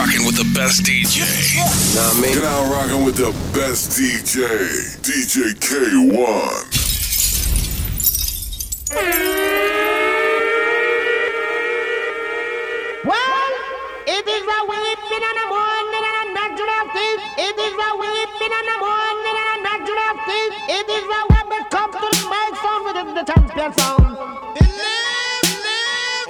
rocking with the best DJ. Nah, me. You're now rocking with the best DJ, DJ Kay-One. Well, it is a weeping and a mourning and a natural thing. It is a weeping and a mourning and a natural thing. It is a when we come to the microphone with the champion sound.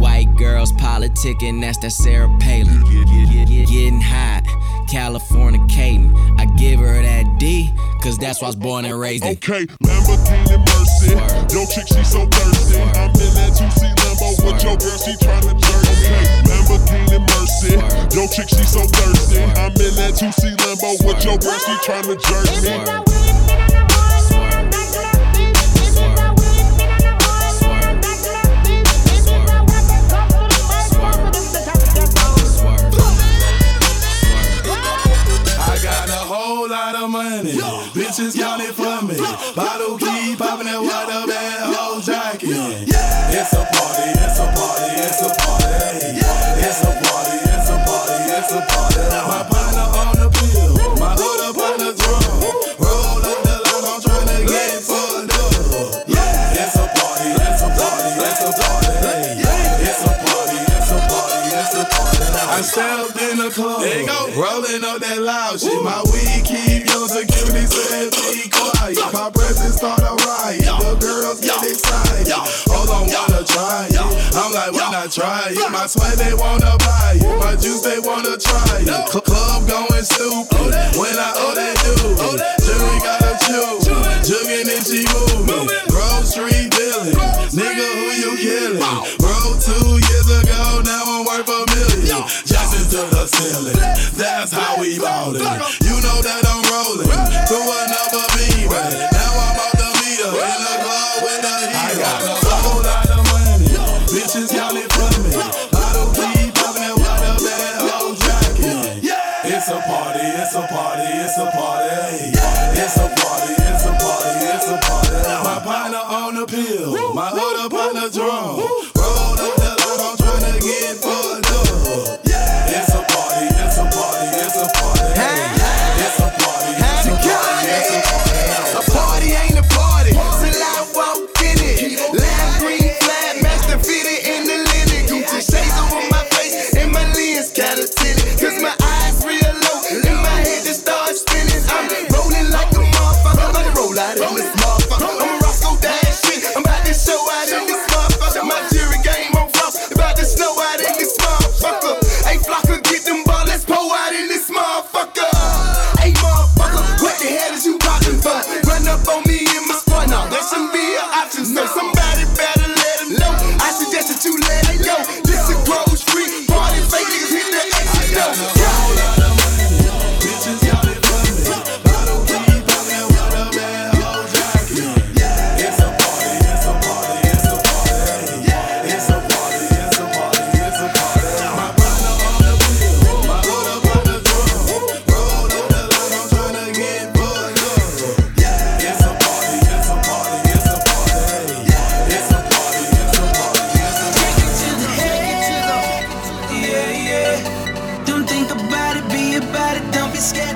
White girls politicking, that's that Sarah Palin. Getting hot, California Caden. I give her that D, cause that's why I was born and raised in. Okay, Lamborghini Mercy. Yo, chick, she so thirsty. I'm in that 2C Lambo with your girl, she tryna jerk. Okay, Lamborghini Mercy. Yo, chick, she so thirsty. I'm in that 2C Lambo with your girl, she tryna jerk me. Loud shit. My weed keep your security said be quiet. My presence start a riot, the girls get excited. Hold on, wanna try it? I'm like, why not try it? My sweat they wanna buy it, my juice they wanna try it. Cl- Club going stupid when I owe that dude. Jury gotta choose, jugging and she moving. Grocery dealing, nigga who you killing? Bro, two years ago, now I'm worth a million. Jackson to the ceiling, that's how we ballin'. You know that I'm rolling through another beam. Now I'm out the meter in the club with the heat. I got a whole lot of money, bitches count it for me. Bottle keep popping that water bad whole jacket. It's a party, it's a party, it's a party.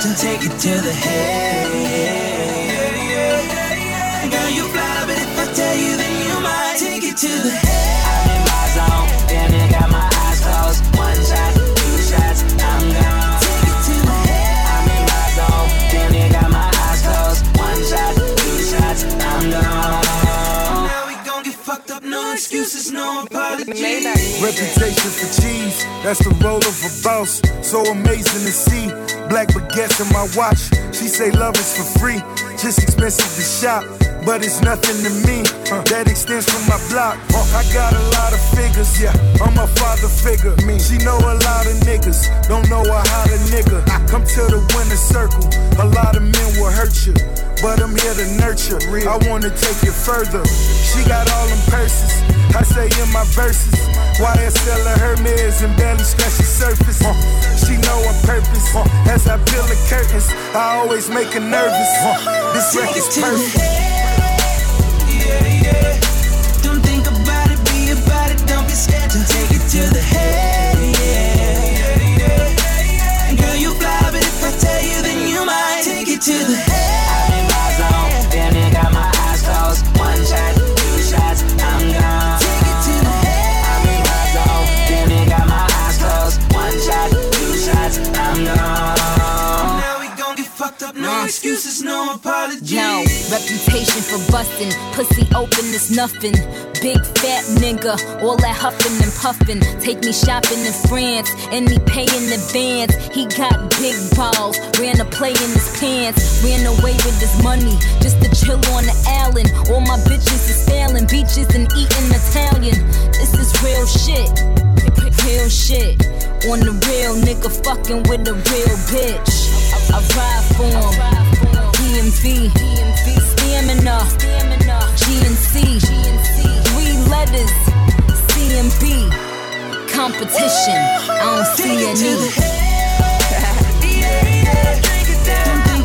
To take it to the head. Girl, you fly, but if I tell you, then you might take it to the head. Reputation for cheese, that's the role of a boss. So amazing to see. Black baguettes in my watch. She say love is for free, just expensive to shop but it's nothing to me. Uh, that extends from my block. Uh, I got a lot of figures, yeah. I'm a father figure. Me, she know a lot of niggas, don't know a how to nigga. I come to the winner circle. A lot of men will hurt you, but I'm here to nurture. Real. I wanna take it further. She got all them purses. I say in my verses. YSL and Hermes and barely scratch the surface. Uh, she know her purpose. Uh, as I peel the curtains, I always make her nervous. Uh, this record's perfect. To the head. Yeah. Girl, you fly, but if I tell you, then you might take it to the head. Excuses, no apologies. Yo, reputation for busting, pussy open is nothing big fat nigga, all that huffing and puffing. Take me shopping in France, and he pay in advance. He got big balls, ran a play in his pants, ran away with his money just to chill on the island. All my bitches is failing beaches and eating Italian. This is real shit, real shit. On the real nigga fucking with a real bitch. I, ride for him. DMV, stamina, GNC three letters, CMB, competition. I don't see a need. Don't think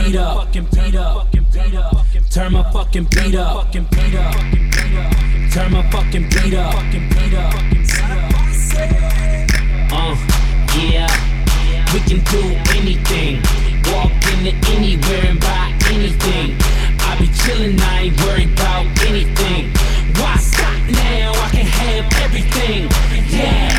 fucking beat up. Turn my fucking beat up. Turn my fucking beat up. Uh, yeah. We can do anything. Walk into anywhere and buy anything. I be chillin', I ain't worried about anything. Why stop now? I can have everything. Yeah,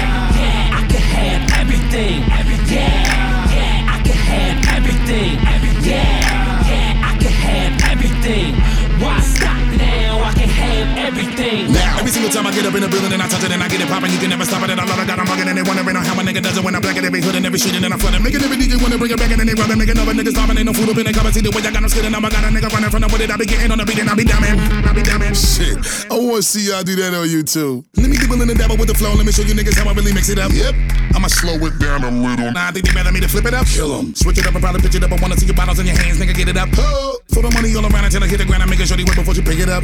time I get up in the building and I touch it and I get it popping, you can never stop it. And I love it, got them bugging and they wondering how my nigga does it when I black it every hood and every street and then I flood it. Making every DJ wanna bring it back and then they rub it, making other niggas stopping. Ain't no food up in the cupboard. See the way I got them skidding. Now I got a nigga running from the with it. I be getting on the beat and I be man. I be down. Shit, I wanna see y'all do that on YouTube. Let me dibble in the dabble with the flow. Let me show you niggas how I really mix it up. Yep, I'ma slow it down a little. Nah, I think they better me to flip it up. Kill 'em. Switch it up and probably pitch it up. I wanna see your bottles in your hands, nigga. Get it up. Throw the money all around until I hit the ground. I'm making sure they work before you pick it up.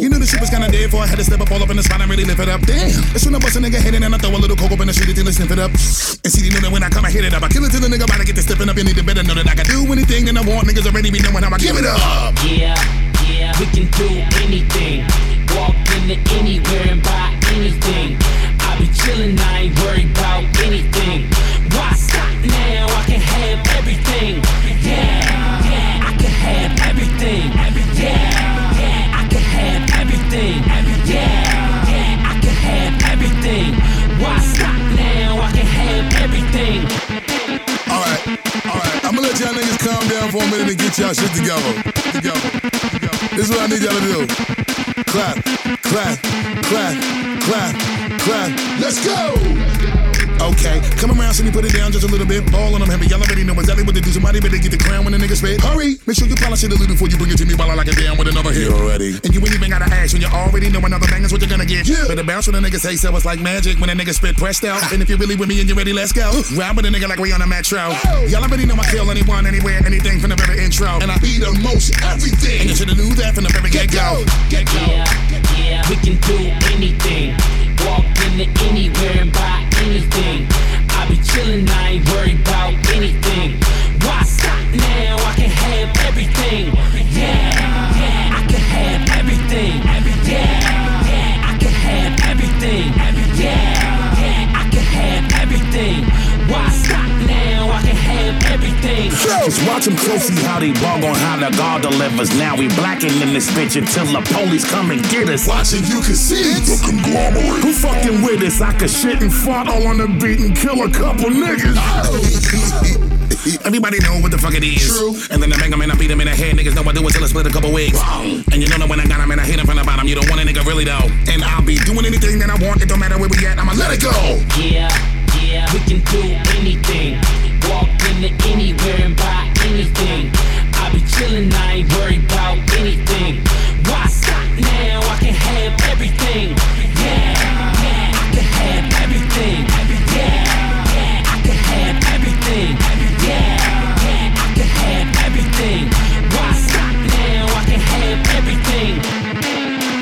You knew the shit was kinda dead for I had to step up all up in the spot and really lift it up. Damn. That's when I bust a nigga head in and I throw a little coke up in the street until they sniff it up. And see, they know that when I come, I hit it up. I kill it till the nigga about to get to stepping up. You need to better know that I can do anything that I want. Niggas already be knowing how I give it up. Yeah, yeah, we can do anything. Walk into anywhere and buy anything. I be chillin', I ain't worried about anything. Why stop now? I can have everything. Yeah, yeah, I can have everything. Yeah, yeah, I can have everything. Yeah, Alright, alright. I'ma let y'all niggas calm down for a minute and get y'all shit together. This is what I need y'all to do. Clap, clap, clap, clap, clap. Let's go! Okay, come around, so me put it down just a little bit. Ball on them heavy, y'all already know exactly what to do. Somebody better get the crown when the nigga spit. Hurry, make sure you polish it a little before you bring it to me while I lock it down with another hit. You already. And you ain't even gotta ask when you already know another bang is what you're gonna get. Yeah. Better bounce when the nigga say so. It's like magic when a nigga spit pressed out. and if you're really with me and you're ready, let's go. Uh. Ride with a nigga like we on a metro. Y'all already know I kill anyone, anywhere, anything from the very intro. And I Be the most everything. and you should've knew that from the very get go. Get go. Yeah, yeah, we can do anything. Walk into anywhere and buy anything. I be chillin', I ain't worried about anything. Why stop now? I can have everything. Yeah, yeah, I can have everything. Yeah, yeah, I can have everything. Yeah, yeah, I can have everything. Why stop? I everything. Just watch them closely how they bog on how the God delivers. Now we blacking in this bitch until the police come and get us. Watching you can see it. The conglomerate. Who fucking with us? I could shit and fart all on the beat and kill a couple niggas. Everybody know what the fuck it is. True. And then I bang 'em and I beat 'em in the head. Niggas know I do it till I split a couple wigs. And you know that when I got 'em and I hit 'em from the bottom, you don't want a nigga really though. And I'll be doing anything that I want. It don't matter where we at. I'ma let it go. Yeah, yeah, we can do anything. Walk into anywhere and buy anything. I be chillin', I ain't worried about anything. Why stop now? I can have everything. Yeah, yeah, I can have everything. Yeah, yeah, I can have everything. Yeah, yeah, I can have everything. Why stop now? I can have everything.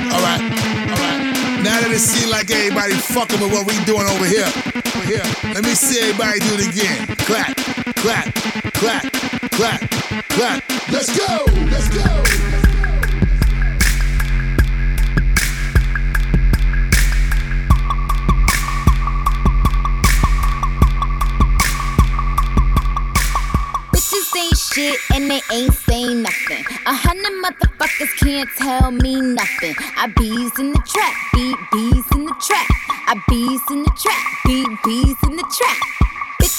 Alright, alright. Now that it seems like everybody fucking with what we doing over here. Over here. Let me see everybody do it again. Clap, clap, clap, clap, clap. Let's go! Let's go! Bitches ain't shit and they ain't saying nothing. A hundred motherfuckers can't tell me nothing. I bees in the trap, beat bees in the trap. I bees in the trap, beat bees in the trap.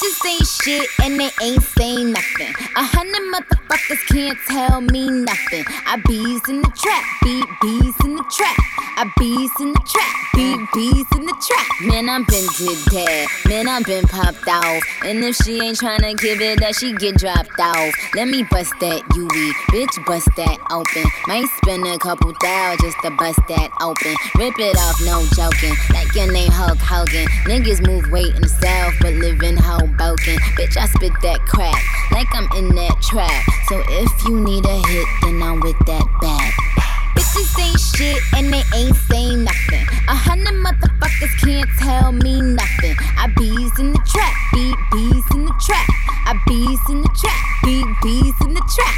Bitches ain't shit and they ain't saying nothing. A hundred motherfuckers can't tell me nothing. I bees in the trap, beat bees in the trap. I bees in the trap, beat bees in the trap. Man, I'm been did that. Man, I'm been popped off. And if she ain't tryna give it that, she get dropped off. Let me bust that UE, bitch, bust that open. Might spend a couple thou just to bust that open. Rip it off, no joking. Like your name Hulk Hogan. Niggas move weight in the south, but live in Hoboken. Bitch, I spit that crack like I'm in that trap. So if you need a hit, then I'm with that bag. Bitches ain't shit and they ain't saying nothing. A hundred motherfuckers can't tell me nothing. I bees in the trap, beat bees in the trap. I bees in the trap, beat bees in the trap.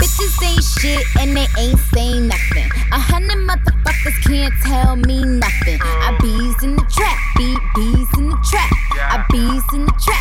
Bitches ain't shit and they ain't saying nothing. A hundred motherfuckers can't tell me nothing. I bees in the trap, beat bees in the trap. I bees in the trap,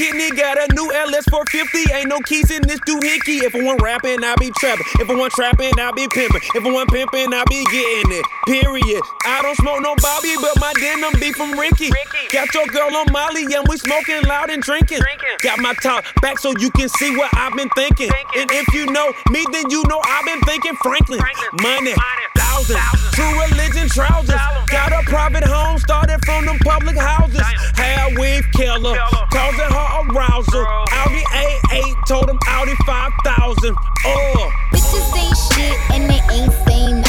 kidney, got a new For 450, ain't no keys in this doohickey. If I want rapping, I be trapping. If I want trapping, I be pimping. If I want pimping, I be getting it. Period. I don't smoke no Bobby, but my denim be from Ricky. Got your girl on Molly, and we smoking loud and drinking. Got my top back so you can see what I've been thinking. And if you know me, then you know I've been thinking Franklin. Money, thousands, true religion trousers. Got a private home, started from them public houses. Hair weave killer, causing her arousal. Audi A8, told him Audi 5000. Oh. Bitches ain't shit and they ain't saying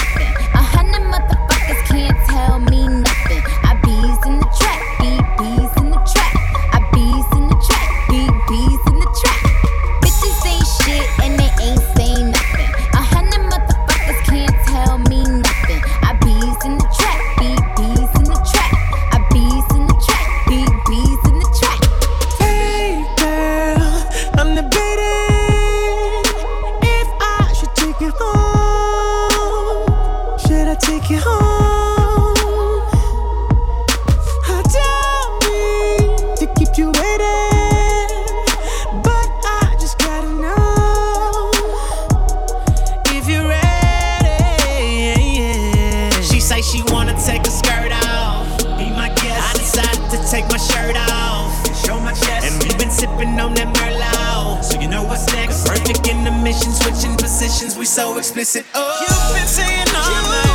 sipping on that Merlot. So you know what's next. Perfect in the mission, switching positions. We so explicit. Oh, you've been saying all night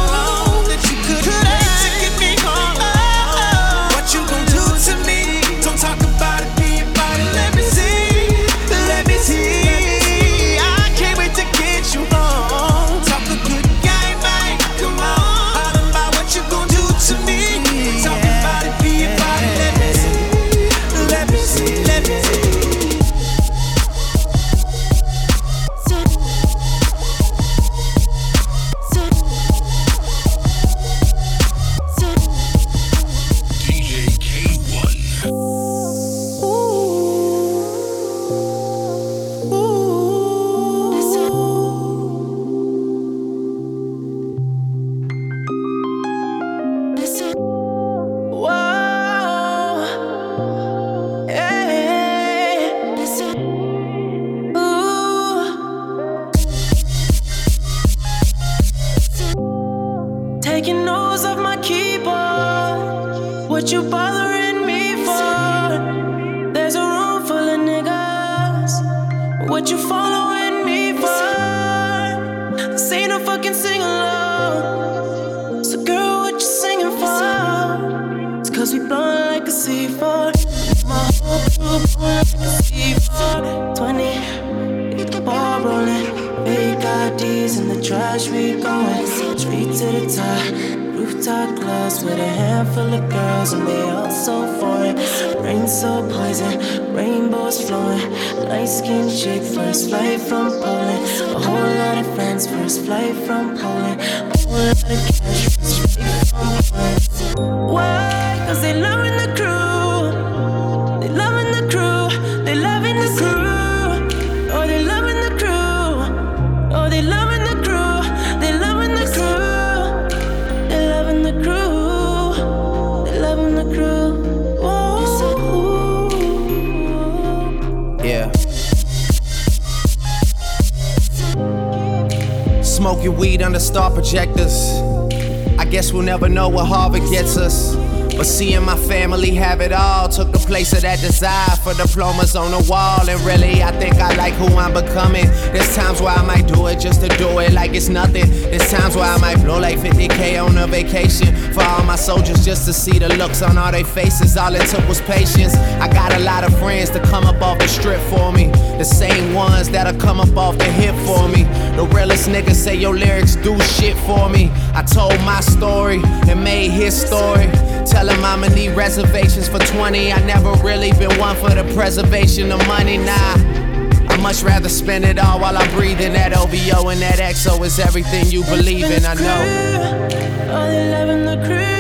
IDs in the trash, we going straight to the top. Rooftop clubs with a handful of girls, and they all so foreign. Rain so poison, rainbows flowing. Light skinned chick, first flight from Poland. A whole lot of friends, first flight from Poland. A whole lot of cash, first flight from Poland. Smoking weed under star projectors. I guess we'll never know what Harvard gets us. But seeing my family have it all took the place of that desire for diplomas on the wall. And really, I think I like who I'm becoming. There's times where I might do it just to do it like it's nothing. There's times where I might blow like 50k on a vacation for all my soldiers just to see the looks on all their faces. All it took was patience. I got a lot of friends to come up off the strip for me. The same ones that'll come up off the hip for me. The realest niggas say your lyrics do shit for me. I told my story and made his story. Tell him I'ma need reservations for 20. I never really been one for the preservation of money, nah. I much rather spend it all while I'm breathing. That OVO and that XO is everything you believe in, I know. Oh, they loving the crew.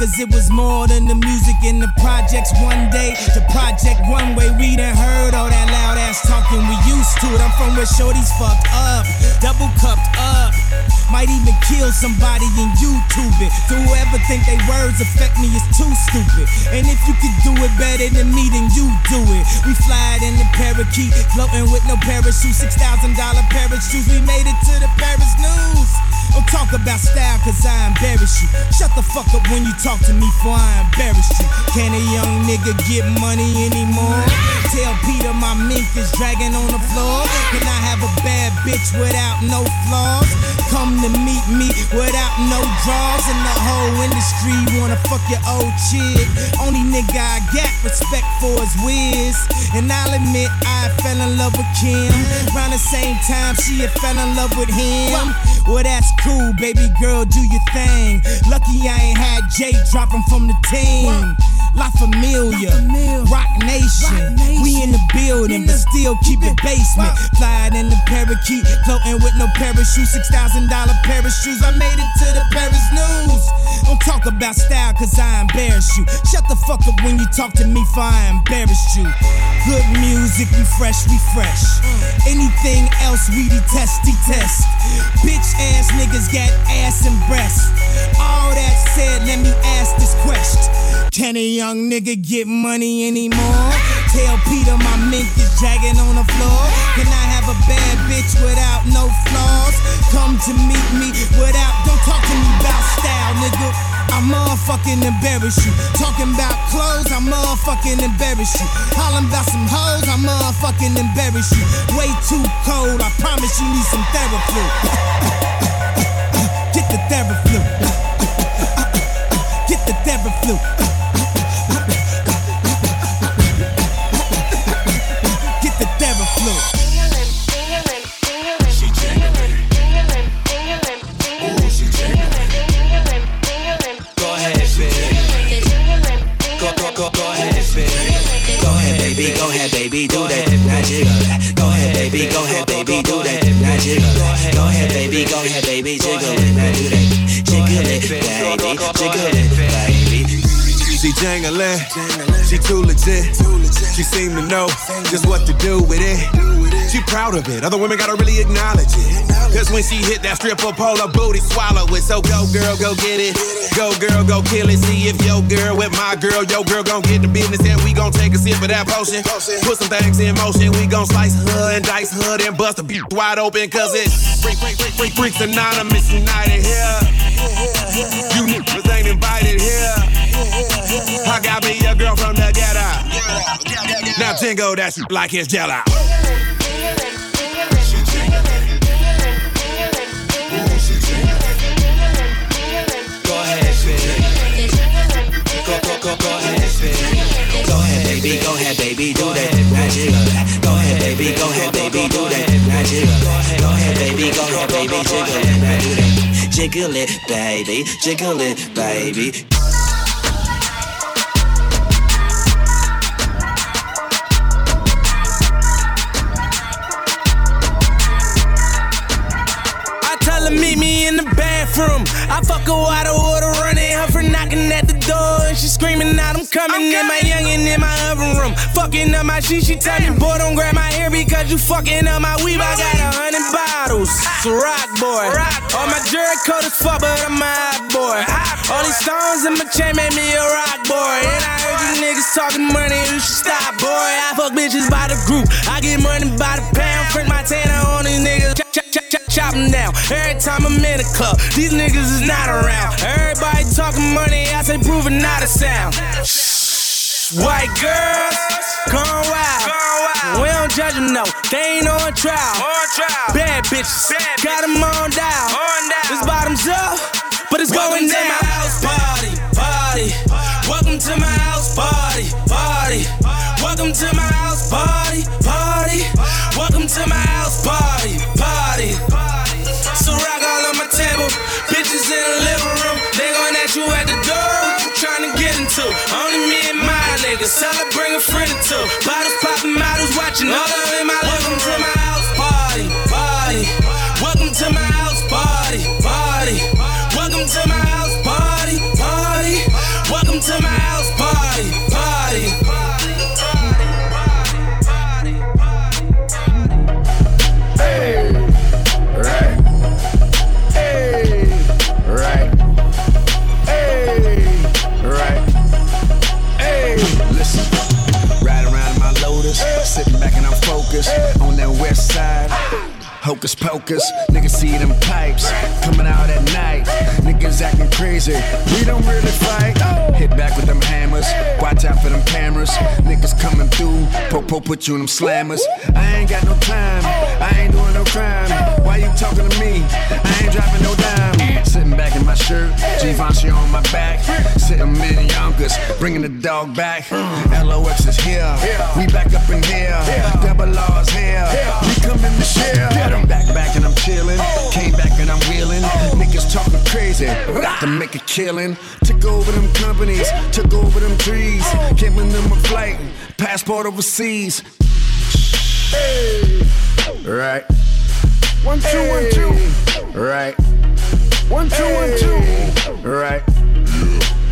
Motherfuckers it was more than the music in the projects one day. The project one way, we done heard all that loud ass talking. We used to it. I'm from where shorties fucked up, double cupped up. Might even kill somebody in YouTube it. So whoever think they words affect me is too stupid. And if you could do it better than me, then you do it. We fly in the parakeet, floating with no parachute. Six thousand dollar parachutes. We made it to the Paris news. Don't talk about style, cause I embarrass you. Shut the fuck up when you talk to me, for I embarrass you. Can a young nigga get money anymore? Tell PETA my mink is dragging on the floor. Can I have a bad bitch without no flaws? Come to meet me without no draws. And the whole industry wanna fuck your old chick. Only nigga I got respect for is Wiz. And I'll admit I fell in love with Kim. Around the same time she had fell in love with him. Well, that's cool, baby girl, do your thing. Lucky I ain't had Jay dropping from the team. La Familia, Roc Nation. We in the building, but still keep it basement. Flying in the parakeet, floating with no parachute. Six thousand dollar shoes. I made it to the Paris news. Don't talk about style, cause I embarrass you. Shut the fuck up when you talk to me, for I embarrassed you. Good music, we fresh, we fresh. Mm. Anything else, we detest, detest. Bitch ass niggas got ass and breasts. All that said, let me ask this question. Can a young nigga get money anymore? Tell PETA my mink is dragging on the floor. Can I have a bad bitch without no flaws? Come to meet me without, don't talk to me about style, nigga. I motherfucking embarrass you. Talking about clothes, I motherfucking embarrass you. Hollering about some hoes, I motherfucking embarrass you. Way too cold, I promise you need some therapy. Get the therapy. Get the therapy. Baby. Go ahead, baby. Do that. Now jiggle it. Go ahead, baby. Go ahead, baby. Do that. Now jiggle it. Go ahead, baby. Go ahead, baby. Jiggle it. Now do that. Jiggle it, baby. Jiggle it, baby. She jangling, she too legit. She seem to know just what to do with it. She proud of it, other women gotta really acknowledge it. Cause when she hit that stripper pole, her booty swallow it. So go girl, go get it. Go girl, go kill it. See if your girl with my girl, your girl gon' get the business and we gon' take a sip of that potion. Put some things in motion, we gon' slice her and dice her and bust a beat wide open cause it's freak, freak, freak, freak, freaks anonymous united here. You niggas ain't invited here. I got me a girl from the ghetto. Now jingle that shit like it's jello. Go ahead, baby. Go, ahead, baby. Do that. Jiggle. Go ahead, baby. Go ahead, baby. Do that. Jiggle. Go ahead, baby. Go ahead, baby. Jiggle it. Jiggle it, baby. Jiggle it, baby. Out, I'm coming. in my youngin' in my oven room, fucking up my shit. She tell me, boy, don't grab my hair because you fucking up my weave. I got a hundred bottles, it's a rock boy. All my jewelry coat is fuck, but I'm a hot boy. All these stones in my chain make me a rock boy. And I heard you niggas talking money, you should stop, boy. I fuck bitches by the group, I get money by the pound. Print my tanner on these niggas. Chop, chop, chop, chop 'em down. Every time I'm in a club, these niggas is not around. Everybody talking money, I say proving not a sound. White girls, gone wild. We don't judge them, no, they ain't on trial. Bad bitches, got them on dial. This bottoms up, but it's going down. my house party, party. Welcome to my house party, party. Welcome to my house party, party. Welcome to my house party, party. Tell and on that west side. Hocus pocus, niggas see them pipes coming out at night. Niggas acting crazy, we don't really fight. Hit back po-po put you in them slammers. I ain't got no time, I ain't doing no crime. Why you talking to me? I ain't dropping no dime. Sitting back in my shirt, Givenchy on my back. Sitting in Yonkers, bringing the dog back. LOX is here, we back up in here. Double R's here, we coming to share. I'm back, back and I'm chilling. Came back and I'm wheeling. Niggas talking crazy, to make a killing. Took over them companies, took over them trees. Giving them a flight, passport overseas. Hey. Right, One, two, one, two. right, One, two, one, two. right.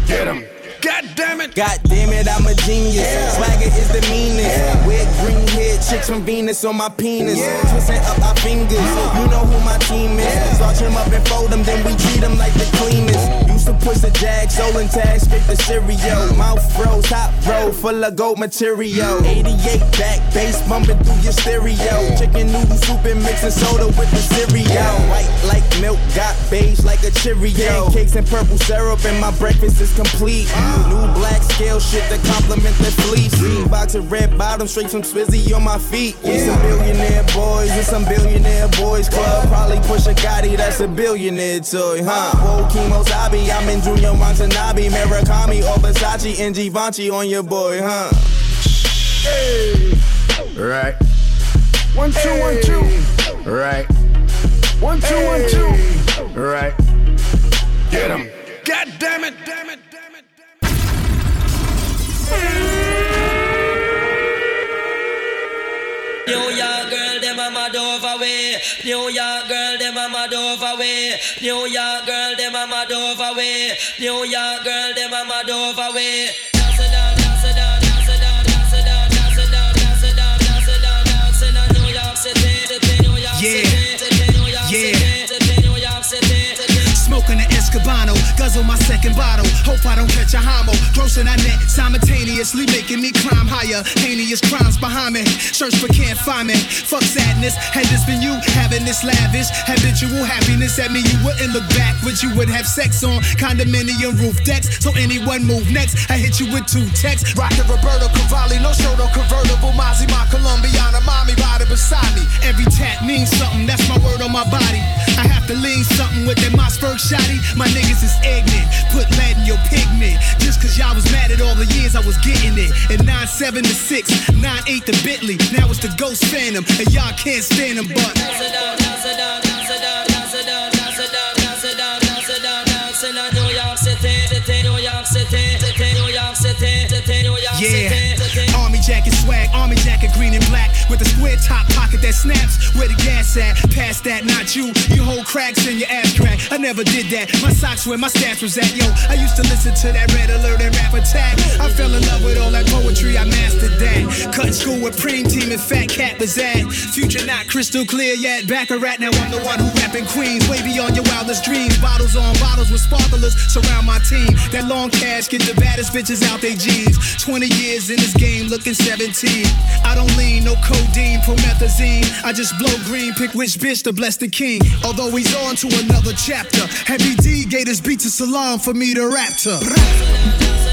Get him. God damn it. God damn it, I'm a genius. Swagger is the meanest. With green head chicks from Venus on my penis. Twisting up our fingers. You know who my team is. Starch them up and fold them, then we treat them like the cleanest. Used to push the jag, soul and tag, straight the cereal. Mouth froze, hot bro, full of gold material. 88 back, bass bumping through your stereo. Chicken noodle soup and mixing soda with the cereal. White like milk, got beige like a Cheerio. Pancakes and purple syrup, and my breakfast is complete. New black scale shit to complement the fleece. Box of red bottom, straight from Swizzy on my feet. We some billionaire boys in some billionaire boys club. Probably push a Gotti, that's a billionaire toy, huh? Whoa, Kimo Sabi, I'm in Junya Watanabe, Murakami or Versace and Givenchy on your boy, huh? Hey. Right, One, two, one, two. right, One, two, one, two. right. Get him. God damn it, damn it. Damn it. New York girl, them a mad over way. New York girl, them a mad over way. New York girl, them a mad over way. New York girl, them a mad over way. Dance it down, dance it down, dance it down, dance it down, dance it down, dance it down, dance it down, dance it down. New York City, City, New York. City, City, New York. City, City, New York City. Smoking an Escobano, guzzle my second bottle. Hope I don't catch a homo. Grossing I net simultaneously, making me climb higher. Heinous crimes behind me. Search but can't find me. Fuck sadness. Had this been you having this lavish, habitual happiness at me, you wouldn't look back. But you would have sex on condominium roof decks. So anyone move next, I hit you with two texts. Rockin' Roberto Cavalli, no show, no convertible. Mozzie, my Colombiana, mommy riding beside me. Every tat means something, that's my word on my body. I have to lean something with that Mossberg shotty. My niggas is ignorant, put lead in your pigment. Just cause y'all was mad at all the years I was getting it. And 9-7 to 6, 9-8 to Bentley. Now it's the Ghost Phantom, and y'all can't stand them, but. Yeah, army jacket swag, army with a square top pocket that snaps. Where the gas at? Past that, not you. You hold cracks in your ass crack. I never did that. My socks where my stats was at. Yo, I used to listen to that red alert and rap attack. I fell in love with all that poetry. I mastered that. Cutting school with Preem Team and Fat Cat was at. Future not crystal clear yet. Back a rat. Now I'm the one who rapping Queens. Way beyond your wildest dreams. Bottles on bottles with sparklers surround my team. That long cash get the baddest bitches out they jeans. 20 years in this game, looking 17. I don't lean, no codeine, promethazine. I just blow green, pick which bitch to bless the king. Although he's on to another chapter. Heavy D gave his beat to Salaam for me to rap to.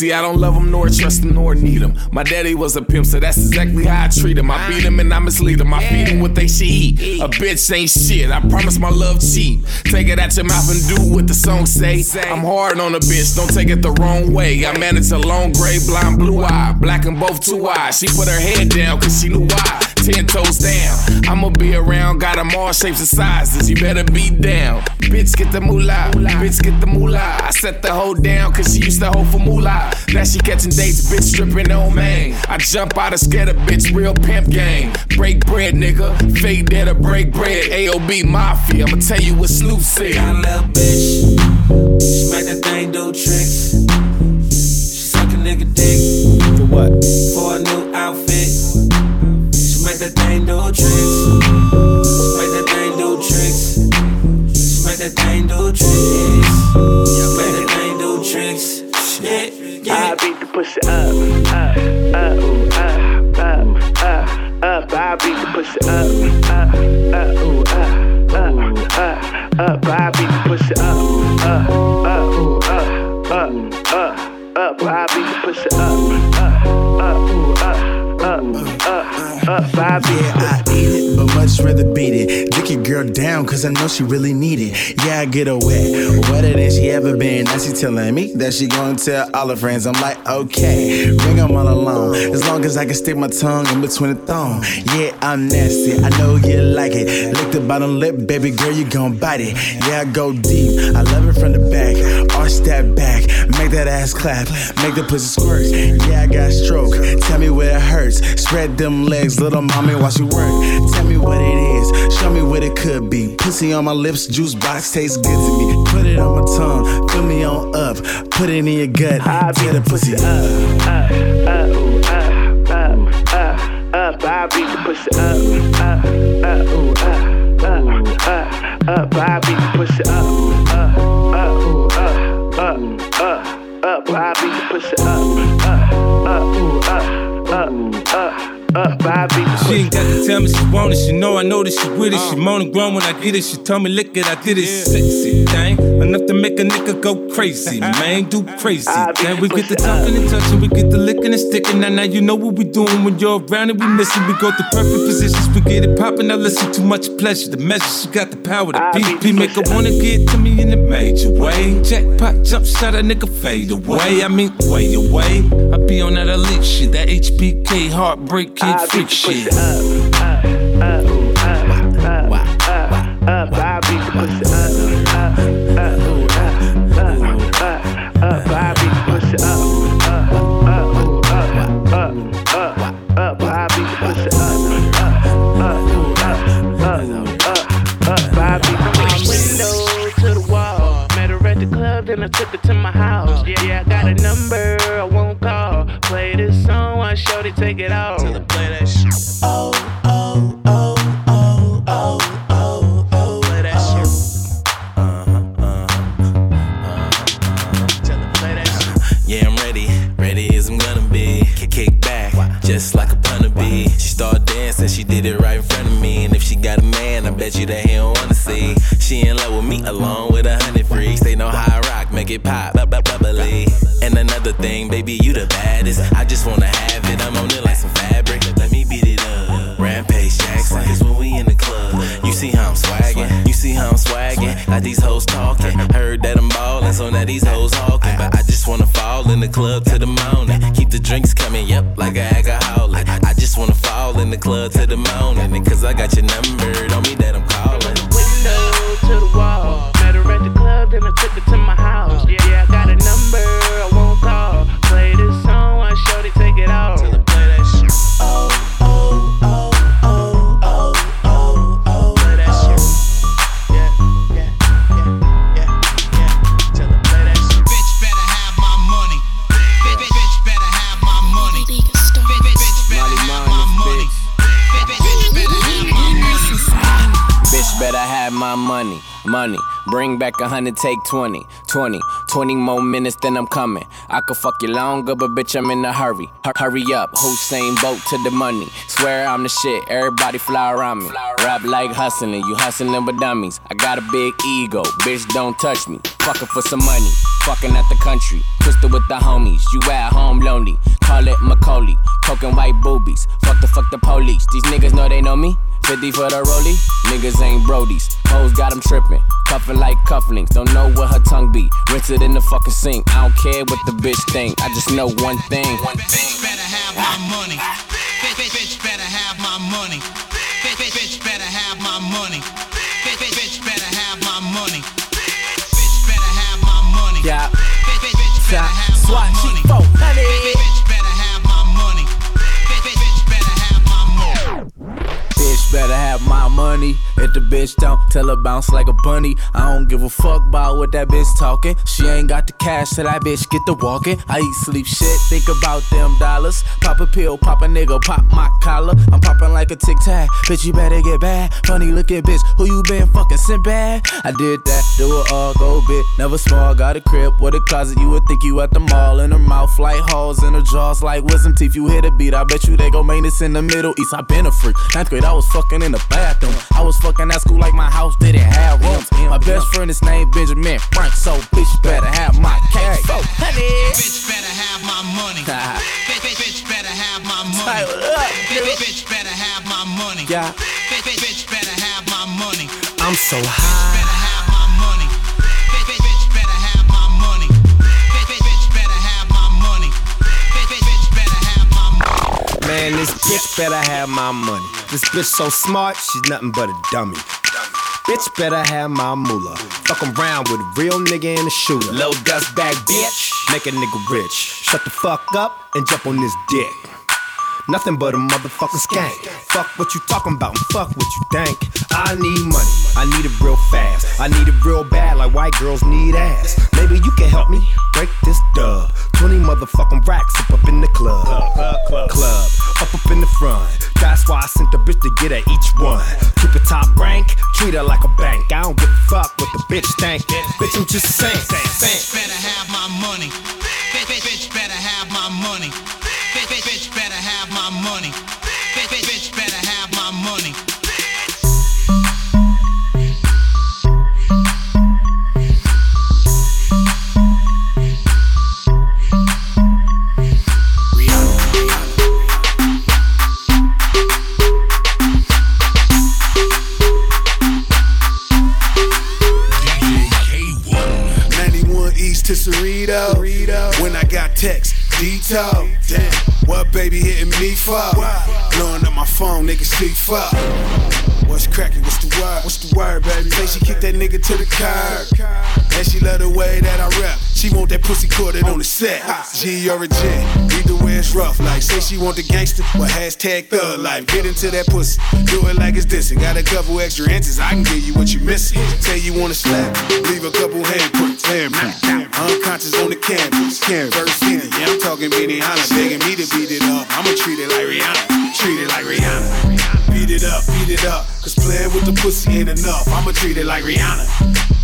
See, I don't love him, nor trust him, nor need him. My daddy was a pimp, so that's exactly how I treat him. I beat him and I mislead him. I feed him what they should eat. A bitch ain't shit. I promise my love cheap. Take it out your mouth and do what the song say. I'm hard on a bitch, don't take it the wrong way. I manage a long gray, blind, blue eye, black and both two eyes. She put her head down cause she knew why. Ten toes down. I'ma be around, got them all shapes and sizes. You better be down. Bitch, get the moolah. Bitch, get the moolah. I set the hoe down cause she used to hold for moolah. Now she catching dates, bitch, stripping on man. I jump out of a bitch, real pimp game. Break bread, nigga. Fake there to break bread. AOB Mafia, I'ma tell you what Snoop said. Got a little bitch. She make that thing do tricks. Rather beat it. Girl down, cause I know she really need it. Yeah, I get her wet, wetter than she ever been. Now she telling me that she gonna tell all her friends. I'm like, okay, bring them all along. As long as I can stick my tongue in between the thong. Yeah, I'm nasty, I know you like it. Lick the bottom lip, baby girl, you gon' bite it. Yeah, I go deep, I love it from the back. Arch that back, make that ass clap, make the pussy squirt. Yeah, I got stroke, tell me where it hurts. Spread them legs, little mommy, while she work. Tell me what it is, show me what it could be. Pussy on my lips, juice box tastes good to me. Put it on my tongue, fill me on up, put it in your gut, get the pussy up. up, up, ooh, up, up, up, up. I beat the pussy up, up, up, ooh, up, up, up, up. I beat the pussy up, up, up, ooh, up, up, up, up. I beat the pussy up, up, up, ooh, up, up, up. Up, I beat She ain't got to tell me she want it. She know I know that she with it. She moaning grown when I get it. She tell me lick it, I did it. Sexy thing, enough to make a nigga go crazy. Man, do crazy. Then we get the talking and touching, we get the licking and sticking. Now, now you know what we doing when you're around and we missing. We go to perfect positions, we get it popping. Now listen, too much pleasure. The measure, she got the power. to The BP make her wanna get to me in a major way. Jackpot jump shot, a nigga fade away. I mean, way away. I be on that elite shit, that HBK heartbreak kid freak shit. up, up, ooh, up, up, up, up. I beat the pussy up, up, up, ooh, up, up, up, up. I beat the pussy up, up, up, ooh, up, up, up, up. I beat the pussy up, up, up, ooh, up, up, up, up. I beat the pussy window to the wall. Met her at the club, then I took her to my house. Yeah, yeah, I got a number, I won't call. Play this song, while shorty take it off. Tell her play that shit. Oh, oh, oh, oh, oh, oh, oh. Play that shit. Uh-huh. Uh-huh. Tell the play that Yeah, I'm ready, ready as I'm gonna be. Kick, kick back, just like a punter bee. She started dancing, she did it right in front of me. And if she got a man, I bet you that he don't wanna see. She in love with me, along with a hundred freaks. They know how I rock, make it pop, bub, bub, bubbly. And another thing, baby, you the baddest. I just wanna have these hoes. But I just wanna fall in the club to the morning. Keep the drinks coming, yep, like a alcoholic. I just wanna fall in the club to the morning. And cause I got your number, a hundred, take 20. 20, 20 more minutes, then I'm coming. I could fuck you longer, but bitch, I'm in a hurry. Hur- hurry up, Usain Bolt to the money. Swear I'm the shit, everybody fly around me. Rap like hustling, you hustling with dummies. I got a big ego, bitch, don't touch me. Fucking for some money, fucking at the country. Twisted with the homies, you at home lonely. Call it Macaulay, Culkin white boobies. Fuck the fuck the police, these niggas know they know me. 50 for the rollie, niggas ain't brodies. Hoes got them tripping, cuffing like cufflinks. Don't know what her tongue be. Rinse it in the fucking sink. I don't care what the bitch think. I just know one thing. One thing. better have my money. Bitch, bitch, better have my money. Bitch, bitch better have my money. The bitch don't, tell her bounce like a bunny. I don't give a fuck about what that bitch talking. She ain't got the cash till that bitch get the walking. I eat, sleep, shit, think about them dollars. Pop a pill, pop a nigga, pop my collar. I'm popping like a tic tac. Bitch, you better get bad. Funny looking bitch, who you been fucking sent bad? I did that, do it all, go big. Never small, got a crib with a closet. You would think you at the mall. In her mouth like halls, in her jaws like wisdom teeth. You hit a beat, I bet you they go maintenance in the Middle East. I been a freak. Ninth grade, I was fucking in the bathroom. I was fucking at school like my house didn't have rooms. My best friend is named Benjamin Frank, so bitch better have my cake. So, honey. Bitch better have my money. Bitch, bitch, bitch better have my money. Bitch, bitch, bitch better have my money. Yeah. Bitch, bitch, bitch better have my money. I'm so high. Better have my money. Bitch, bitch, bitch better have my money. Bitch, bitch, bitch better have my money. Bitch, bitch, bitch better have my money. Man, this bitch better have my money. This bitch so smart, she's nothing but a dummy. Bitch better have my moolah. Fuck around with a real nigga and a shooter. Low dust bag bitch, make a nigga rich. Shut the fuck up and jump on this dick. Nothing but a motherfucking skank. Fuck what you talking about and fuck what you think. I need money, I need it real fast. I need it real bad like white girls need ass. Maybe you can help me break this dub. 20 motherfucking racks bitch to get at each one. Keep it top rank, treat her like a bank. I don't give a fuck what the bitch think. Bitch, I'm just saying. Bitch better have my money. Bitch, bitch, better have my money. Bitch, bitch, better have my money. Bitch, bitch better have my money. Damn, what baby hitting me for? Blowing up my phone, nigga see fuck. What's cracking? What's the word? What's the word, baby? Say she kicked that nigga to the curb. And she love the way that I rap. She want that pussy corded on the set. G or a G, either way it's rough. Like, say she want the gangster, well, hashtag thug life. Get into that pussy, do it like it's this. And got a couple extra inches, I can give you what you missing. Say you wanna slap, leave a couple handprints. Handprints. Unconscious on the canvas. First city, yeah, I'm talking Benihana. Begging me to beat it up. I'ma treat it like Rihanna. Treat it like Rihanna. Beat it up, beat it up. Cause playing with the pussy ain't enough. I'ma treat it like Rihanna.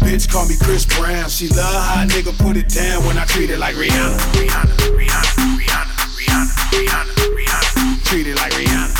Bitch call me Chris Brown. She love how a nigga put it down when I treat it like Rihanna. Rihanna, Rihanna, Rihanna, Rihanna, Rihanna, Rihanna. Treat it like Rihanna,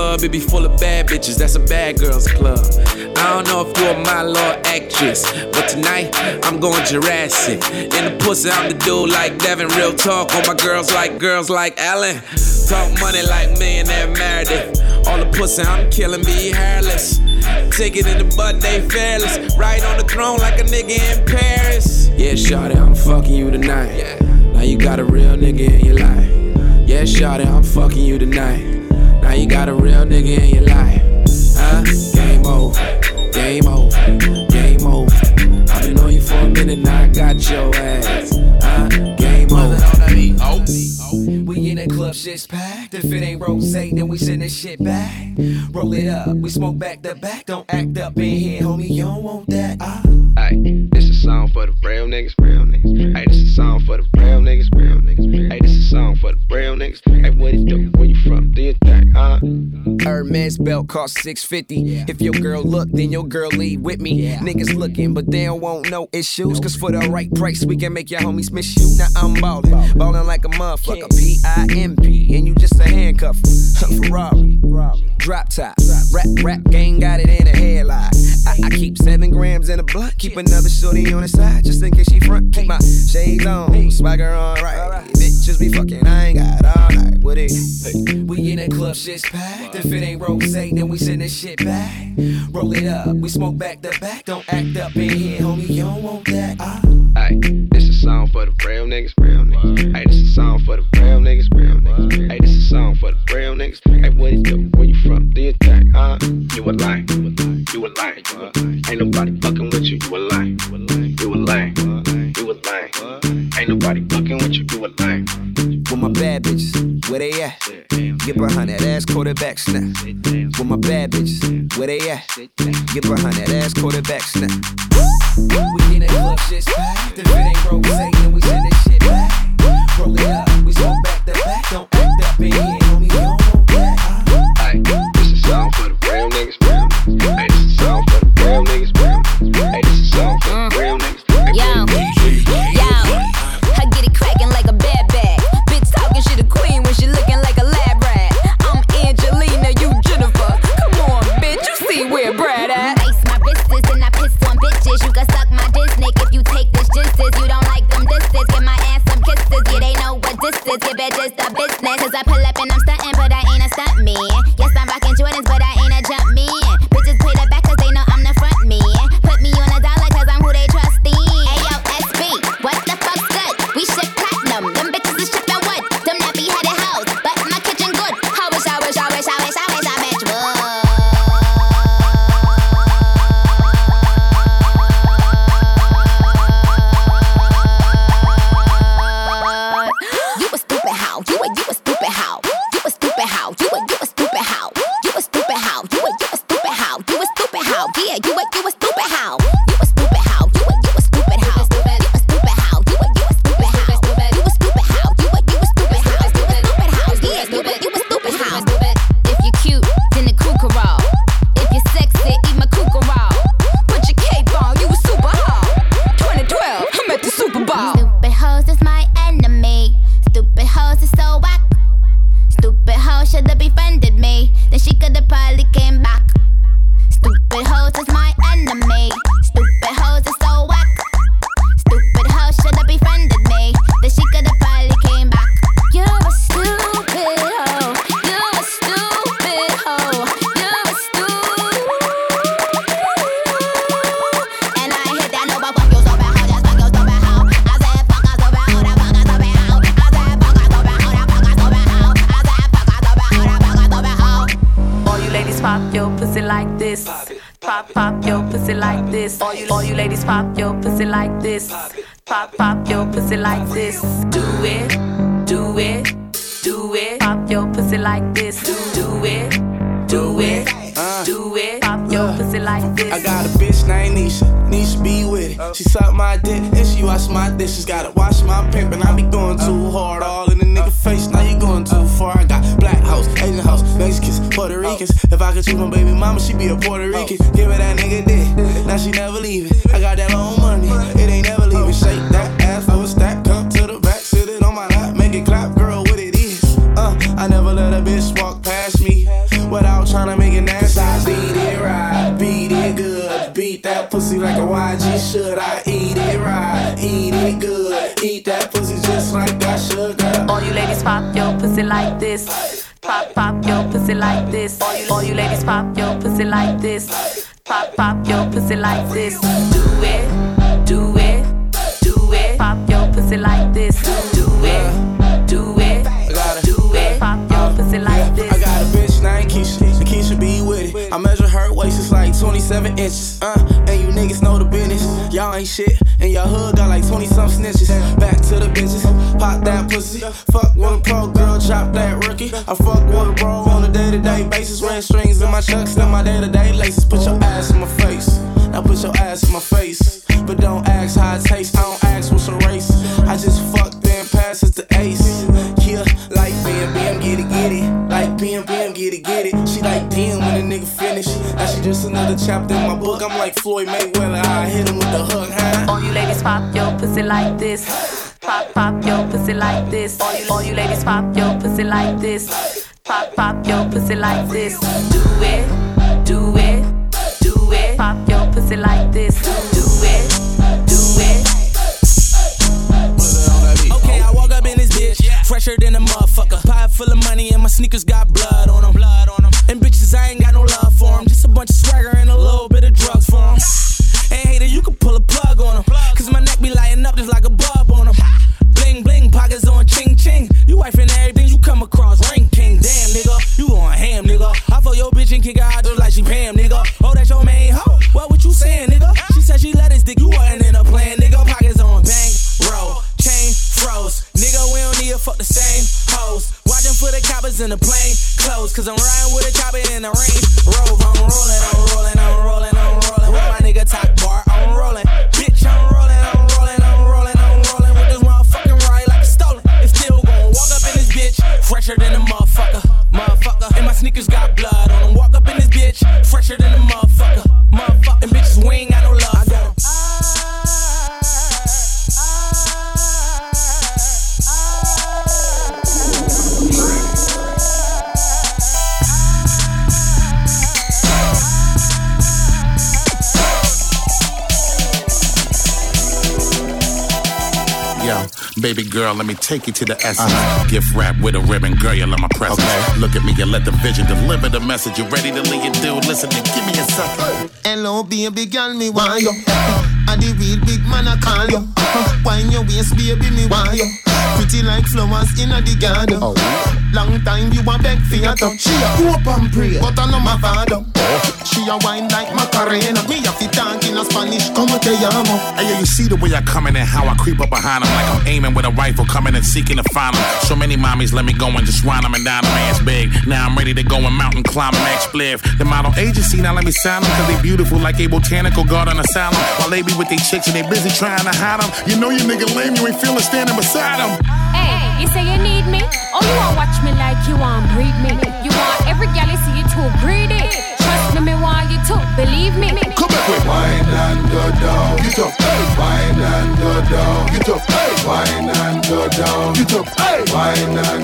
club, it be full of bad bitches. That's a bad girls club. I don't know if you are my little actress, but tonight I'm going Jurassic. In the pussy, I'm the dude like Devin. Real talk on my girls like girls like Ellen. Talk money like millionaire Meredith. All the pussy I'm killing be hairless. Take it in the butt, they fearless. Right on the throne like a nigga in Paris. Yeah, Shawty, I'm fucking you tonight. Now you got a real nigga in your life. Yeah, Shawty, I'm fucking you tonight. Now you got a real nigga in your life. Huh? Game over. Game over. Game over. I've been on you for a minute, now I got your ass. Huh? Game over. We in the club, shit's packed. If it ain't rose, then we send this shit back. Roll it up, we smoke back to back. Don't act up in here, homie. You don't want that. Ah. Ay, this a song for the real niggas, real niggas. Ay, this is a song for the real niggas, real niggas. Ay, this is a song for the real niggas. Hey, what it do? Where you from? Do you think, huh? Hermes belt cost 650. If your girl look, then your girl leave with me. Niggas looking, but they don't want no issues. Cause for the right price, we can make your homies miss you. Now I'm ballin', ballin' like a motherfucker. P I M P, and you just a handcuff. Ferrari, drop top, rap, rap gang got it in a headlock. I, I keep seven grams in a blunt, keep another shorty on the side, just in case she front. Keep my shades on, swagger on right. Bitches be fucking, I ain't got all night. What it? We in the club, shit's packed. If it ain't rose, then we send this shit back. Roll it up, we smoke back to back. Don't act up in here, homie. You don't want that. Ah. Ay, this a song for the real niggas, real niggas. Ay, this is a song for the real niggas, real niggas. Ay, this is a song for the real niggas. Ay, what it do? Where you from? Do you think, huh? You a lie, you a lie. Ain't nobody fucking with you, you a lie, you a lie, you a lie. Ain't nobody fucking with you, you a lie. My bad bitches, where they at? Get behind that ass quarterback snap. With my bad bitches, where they at? Get behind that ass quarterback snap. We in club, ain't then we send this shit back. Up, like this. All you, ladies pop your pussy like this. Pop, pop your pussy like this. Do it, do it, do it. Pop your pussy like this. Do it, do it, do it. Pop your pussy like this. I got a bitch named Keisha, Keisha be with it. I measure her waist, it's like 27 inches. Uh, and you niggas know the business. Y'all ain't shit, and your hood got like 20 some snitches. Back to the bitches, pop that pussy. Fuck a pro girl, chop that rookie. I fuck with a bro on a day to day basis. Red strings in my chucks, and my day to day laces. Put your ass in my face. Now put your ass in my face. But don't ask how it tastes, I don't ask what's your race. I just fuck then pass it to ace. Yeah, like bam, bam, get it, get it. Like bam, bam, get it, get it. She like damn when a nigga finish. Now she just another chapter in my book. I'm like Floyd Mayweather, I hit him with the hook, huh? All you ladies pop your pussy like this. Pop, pop your pussy like this. All you, all you ladies pop your pussy like this. Pop, pop your pussy like this. Do it, do it, do it. Pop your pussy like this. Do it, do it. Okay, I walk up in this bitch, fresher than a motherfucker. Pot full of money and my sneakers got. Blood Cause I'm riding girl, let me take you to the essence. Gift wrap with a ribbon, girl, you love my presence. Look at me and let the vision deliver the message. You ready to lead it, dude? Listen and give me a second. Hello, baby girl, me want you. I the real big man, I call you. Wine your waist, baby, me want you. Pretty like flowers in the garden. Oh. Long time you a beg for your touch. She a hope and pray, but I know my father. She a wine like Macarena. Me a fit talk in a Spanish, como te llamo. Hey, yeah, you see the way I come in and how I creep up behind them like I'm aiming with a rifle, coming and seeking to find them. So many mommies let me go and just run them and down them ass big. Now I'm ready to go and mountain climb and max spliff. The model agency now let me sign them cause they beautiful like a botanical garden asylum. While they be with they chicks and they busy trying to hide them. You know you nigga lame, you ain't feeling standing beside them. Hey, you say you need hey.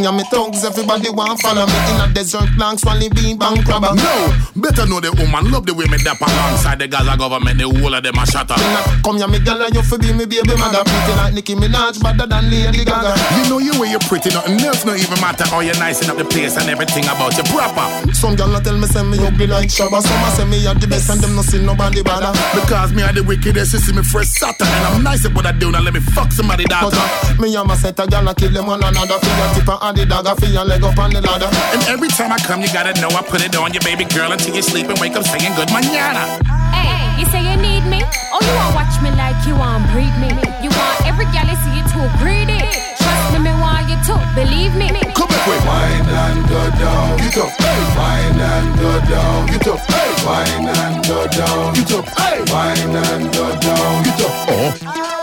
Me and me thugs, everybody want follow me in a desert long swally bean bank crabber. No, better know the woman love the way me dap alongside the Gaza government. The whole of them a shatter. Come here, me girl, and you fi be me baby mother. Pretty like Nicki Minaj, better than Lady Gaga. You know you way you're pretty, nothing else no even matter. How you nicing up the place and everything about you proper. Some girl a tell me say me ugly like Shabba. Some a say me a the best and them no see nobody bother. Because me are the wickedest, you see me fresh Saturn And I'm nice at what I do, now let me fuck somebody daughter uh, Me and my set a a kill them one another. For your tip and the dagger, for your leg up on the ladder. And every time I come, you gotta know I put it on your baby girl until you sleep and wake up saying good manana. Hey, you say you need me? Oh, you want watch me like you want breed me? You want every gal you see you too greedy? Trust me, me want you to believe me. Come back with wine and go down. Get up, hey. Wine and go down. Get up, hey. Wine and go down. Get up, hey. Wine and go down. Get up. Oh.